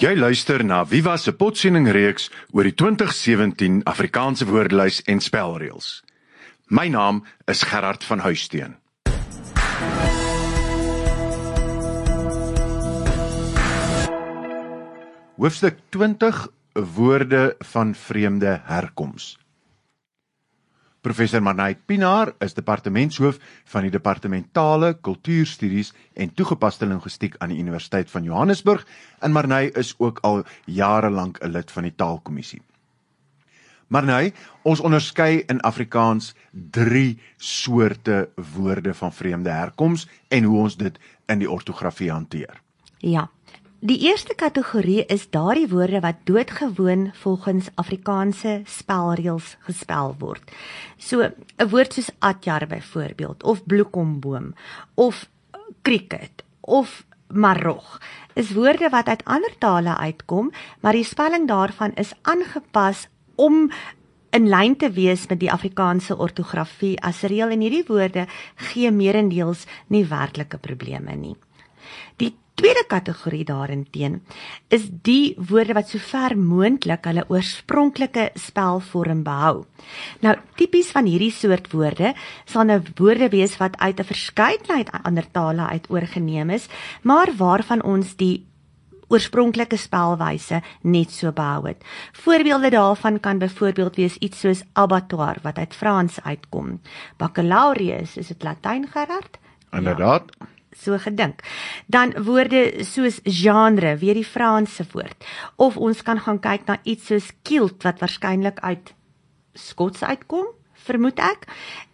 Jy luister na Viva se potsending reeks oor die 2017 Afrikaanse woordelys en spelreëls. My naam is Gerard van Huisteen. Hoofstuk 20 Woorde van vreemde herkoms. Professor Manay Pinaar is departementshoof van die departementale kultuurstudies en toegepaste linguistiek aan die Universiteit van Johannesburg en Manay is ook al jare lank 'n lid van die taalkommissie. Manay, ons onderskei in Afrikaans 3 soorte woorde van vreemde herkoms en hoe ons dit in die ortografie hanteer. Ja. Die eerste kategorie is daardie woorde wat doodgewoon volgens Afrikaanse spelreëls gespel word. So 'n woord soos atjar byvoorbeeld of bloekomboom of cricket of marog is woorde wat uit ander tale uitkom, maar die spelling daarvan is aangepas om in lyn te wees met die Afrikaanse ortografie as reël en hierdie woorde gee meerendeels nie werklike probleme nie. Die tweede kategorie daarin is die woorde wat sover moontlik hulle oorspronklike spelvorm behou. Nou tipies van hierdie soort woorde sal nou woorde wees wat uit 'n verskeidenheid ander tale uit oorgeneem is, maar waarvan ons die oorspronklike spelwyse net so behou het. Voorbeelde daarvan kan byvoorbeeld wees iets soos abattoir wat uit Frans uitkom. Baccalaureus is dit Latyn Gerard? Inderdaad. Ja so gedink. Dan woorde soos genre, weer die Franse woord. Of ons kan gaan kyk na iets soos kilt wat waarskynlik uit Skots uitkom, vermoed ek.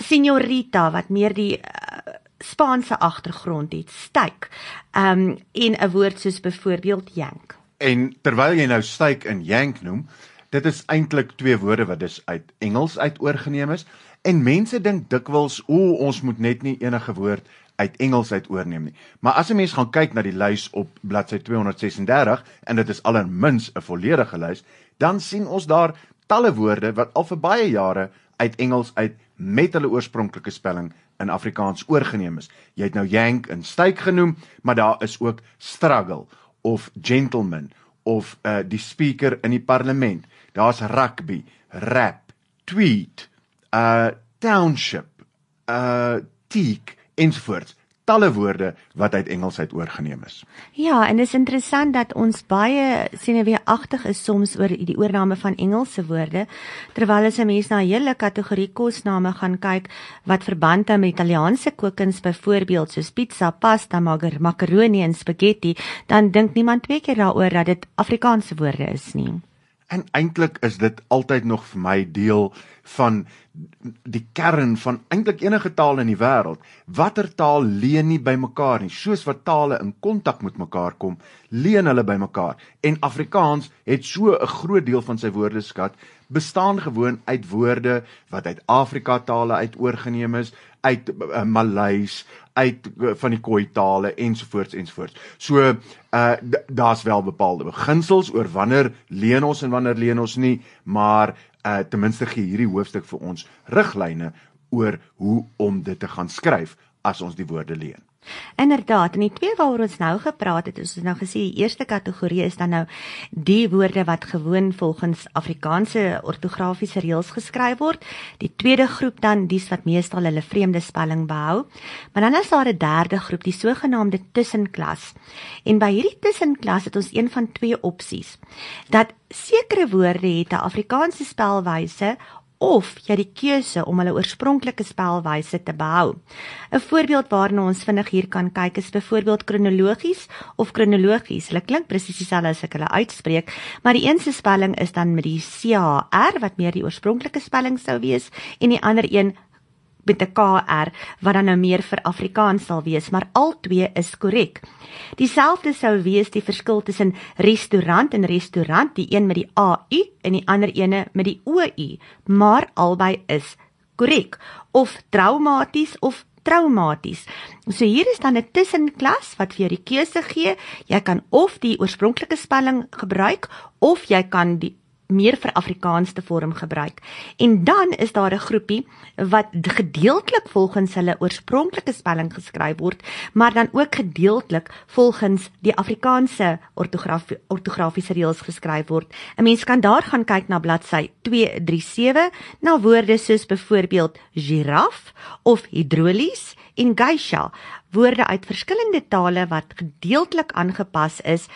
Señorita wat meer die uh, Spaanse agtergrond het, styk. Ehm um, en 'n woord soos byvoorbeeld yank. En terwyl jy nou styk en yank noem, dit is eintlik twee woorde wat dus uit Engels uit oorgeneem is. En mense dink dikwels, o, ons moet net nie enige woord uit Engels uit oorneem nie. Maar as 'n mens gaan kyk na die lys op bladsy 236 en dit is allermins 'n volledige lys, dan sien ons daar talle woorde wat al vir baie jare uit Engels uit met hulle oorspronklike spelling in Afrikaans oorgeneem is. Jy het nou yank en styk genoem, maar daar is ook struggle of gentleman of uh die speaker in die parlement. Daar's rugby, rap, tweet, uh township, uh teak ensovoorts talle woorde wat uit Engels uit oorgeneem is. Ja, en dit is interessant dat ons baie senuweeagtig is soms oor die oorname van Engelse woorde terwyl as 'n mens na 'n hele kategorie kosname gaan kyk wat verband hou met Italiaanse kookkuns byvoorbeeld soos pizza, pasta, macaroni en spaghetti, dan dink niemand twee keer daaroor dat dit Afrikaanse woorde is nie. En eintlik is dit altyd nog vir my deel van die kern van eintlik enige taal in die wêreld. Watter taal leen nie by mekaar nie? Soos wat tale in kontak met mekaar kom, leen hulle by mekaar. En Afrikaans het so 'n groot deel van sy woordeskat bestaan gewoon uit woorde wat uit Afrika tale uit oorgeneem is, uit uh, Maleis, uit uh, van die Khoi tale ensovoorts ensovoorts. So uh daar's wel bepaalde beginsels oor wanneer leen ons en wanneer leen ons nie, maar uh ten minste gee hierdie hoofstuk vir ons riglyne oor hoe om dit te gaan skryf as ons die woorde leen. Inderdaad, en die twee waaroor ons nou gepraat het, ons het nou gesê die eerste kategorie is dan nou die woorde wat gewoon volgens Afrikaanse ortografiese reëls geskryf word. Die tweede groep dan dies wat meestal hulle vreemde spelling behou. Maar dan is daar 'n derde groep, die sogenaamde tussenklas. En by hierdie tussenklas het ons een van twee opsies. Dat sekere woorde het 'n Afrikaanse spelwyse of jy die keuse om hulle oorspronklike spelwyse te behou. 'n Voorbeeld waarna ons vinnig hier kan kyk is byvoorbeeld kronologies of kronologies. Hulle klink presies dieselfde as ek hulle uitspreek, maar die een se spelling is dan met die CHR wat meer die oorspronklike spelling sou wees en die ander een met 'n KR wat dan nou meer vir Afrikaans sal wees, maar al twee is korrek. Dieselfde sou wees die verskil tussen restaurant en restaurant, die een met die AU en die ander ene met die OU, maar albei is korrek of traumaties of traumaties. So hier is dan 'n tussenklas wat vir jou die keuse gee. Jy kan of die oorspronklike spelling gebruik of jy kan die meer vir Afrikaanse vorm gebruik. En dan is daar 'n groepie wat gedeeltelik volgens hulle oorspronklike spelling geskryf word, maar dan ook gedeeltelik volgens die Afrikaanse ortografie ortografiese reëls geskryf word. 'n Mens kan daar gaan kyk na bladsy 237 na woorde soos byvoorbeeld giraf of hidrolies en geisha, woorde uit verskillende tale wat gedeeltelik aangepas is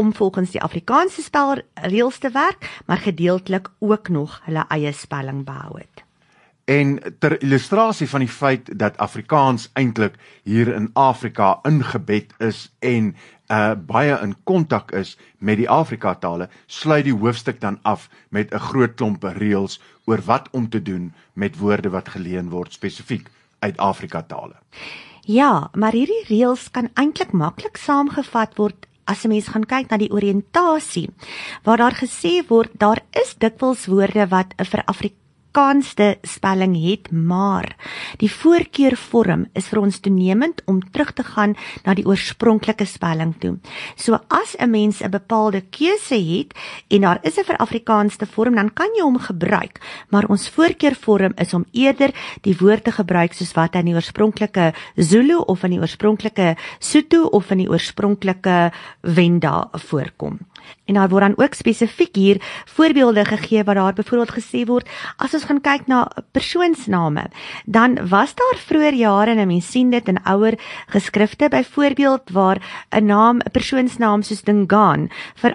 om volgens die Afrikaanse spelreëls te werk, maar gedeeltelik ook nog hulle eie spelling behou het. En ter illustrasie van die feit dat Afrikaans eintlik hier in Afrika ingebed is en uh baie in kontak is met die Afrika tale, sluit die hoofstuk dan af met 'n groot klomp reëls oor wat om te doen met woorde wat geleen word spesifiek uit Afrika tale. Ja, maar hierdie reëls kan eintlik maklik saamgevat word as 'n mens gaan kyk na die oriëntasie waar daar gesê word daar is dikwels woorde wat vir Afrika Afrikaanse spelling het, maar die voorkeurvorm is vir ons toenemend om terug te gaan na die oorspronklike spelling toe. So as 'n mens 'n bepaalde keuse het en daar is 'n vir Afrikaanse vorm, dan kan jy hom gebruik, maar ons voorkeurvorm is om eerder die woord te gebruik soos wat in die oorspronklike Zulu of in die oorspronklike Sotho of in die oorspronklike Venda voorkom. En daar word dan ook spesifiek hier voorbeelde gegee wat daar byvoorbeeld gesê word as ons gaan kyk na persoonsname, dan was daar vroeër jare en mense sien dit in ouer geskrifte byvoorbeeld waar 'n naam 'n persoonsnaam soos Dingaan vir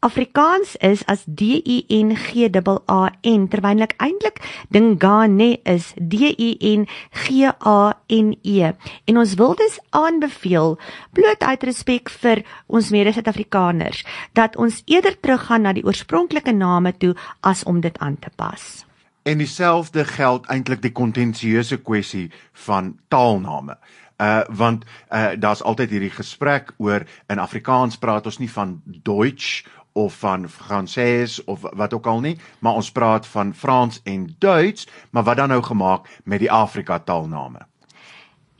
Afrikaans is as D I N G A N terwyl ek eintlik Dingane is D I N G A N E en ons wil dus aanbeveel bloot uit respek vir ons mede-Suid-Afrikaners dat ons eerder teruggaan na die oorspronklike name toe as om dit aan te pas. En dieselfde geld eintlik die kontensieuse kwessie van taalname uh want uh daar's altyd hierdie gesprek oor in Afrikaans praat ons nie van Deutsch of van Fransees of wat ook al nie, maar ons praat van Frans en Duits, maar wat dan nou gemaak met die Afrika taalname?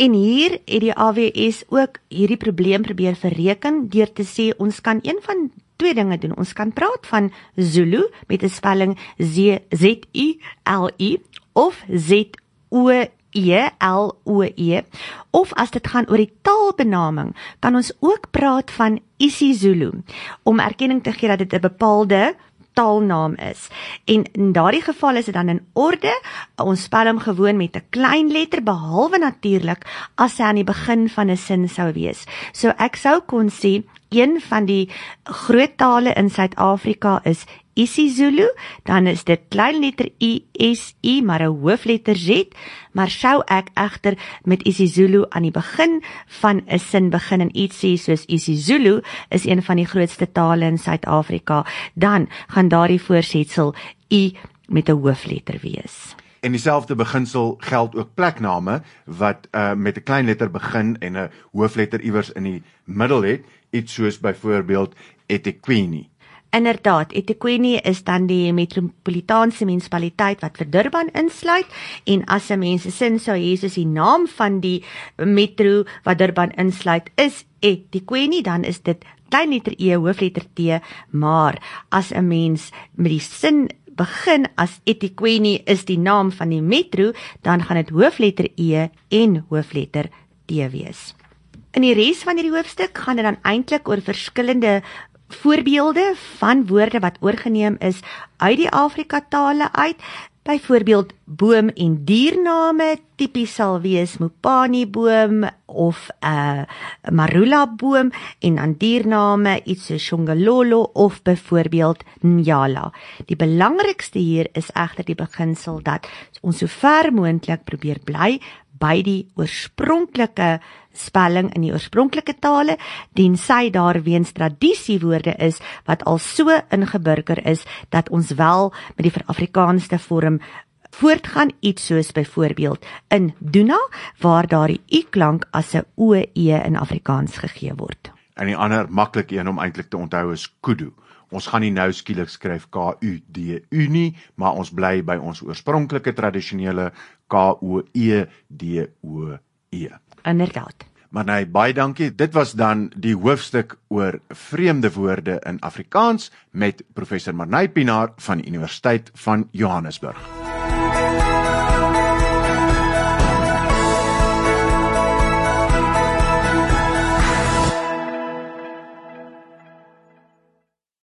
En hier het die AWS ook hierdie probleem probeer verreken deur te sê ons kan een van twee dinge doen. Ons kan praat van Zulu met 'n spelling Z Z U L U of Z O E L O E of as dit gaan oor die taalbenaming, kan ons ook praat van isiZulu om erkenning te gee dat dit 'n bepaalde taalnaam is. En in daardie geval is dit dan in orde. Ons spel hom gewoon met 'n klein letter behalwe natuurlik as hy aan die begin van 'n sin sou wees. So ek sou kon sê een van die groot tale in Suid-Afrika is isiZulu, dan is dit klein letter I S I maar 'n hoofletter Z, maar sou ek egter met isiZulu aan die begin van 'n sin begin en iets sê soos isiZulu is een van die grootste tale in Suid-Afrika, dan gaan daardie voorsetsel I met 'n hoofletter wees. En dieselfde beginsel geld ook plekname wat uh, met 'n klein letter begin en 'n hoofletter iewers in die middel het, iets soos byvoorbeeld eThekwini. Inderdaad, eThekwini is dan die metropolitaanse munisipaliteit wat vir Durban insluit en as se sin sou hê soos die naam van die metro wat Durban insluit is eThekwini, dan is dit klein letter E hoofletter T, maar as 'n mens met die sin begin as eThekwini is die naam van die metro, dan gaan dit hoofletter E en hoofletter T wees. In die res van hierdie hoofstuk gaan dit dan eintlik oor verskillende voorbeelde van woorde wat oorgeneem is uit die Afrika tale uit. Byvoorbeeld boom en diername tipies sal wees mopani boom of 'n uh, marula boom en dan diername iets so shongololo of byvoorbeeld njala. Die belangrikste hier is egter die beginsel dat ons so ver moontlik probeer bly by die oorspronklike spelling in die oorspronklike tale tensy daar weens tradisiewoorde is wat al so ingeburger is dat ons wel met die Afrikaanse vorm voortgaan iets soos byvoorbeeld in Duna waar daar die u klank as 'n o e in Afrikaans gegee word. En die ander maklik een om eintlik te onthou is kudu. Ons gaan nie nou skielik skryf K U D U nie, maar ons bly by ons oorspronklike tradisionele K O E D O E. Inderdaad. Marnay, baie dankie. Dit was dan die hoofstuk oor vreemde woorde in Afrikaans met professor Marnay Pinaar van die Universiteit van Johannesburg.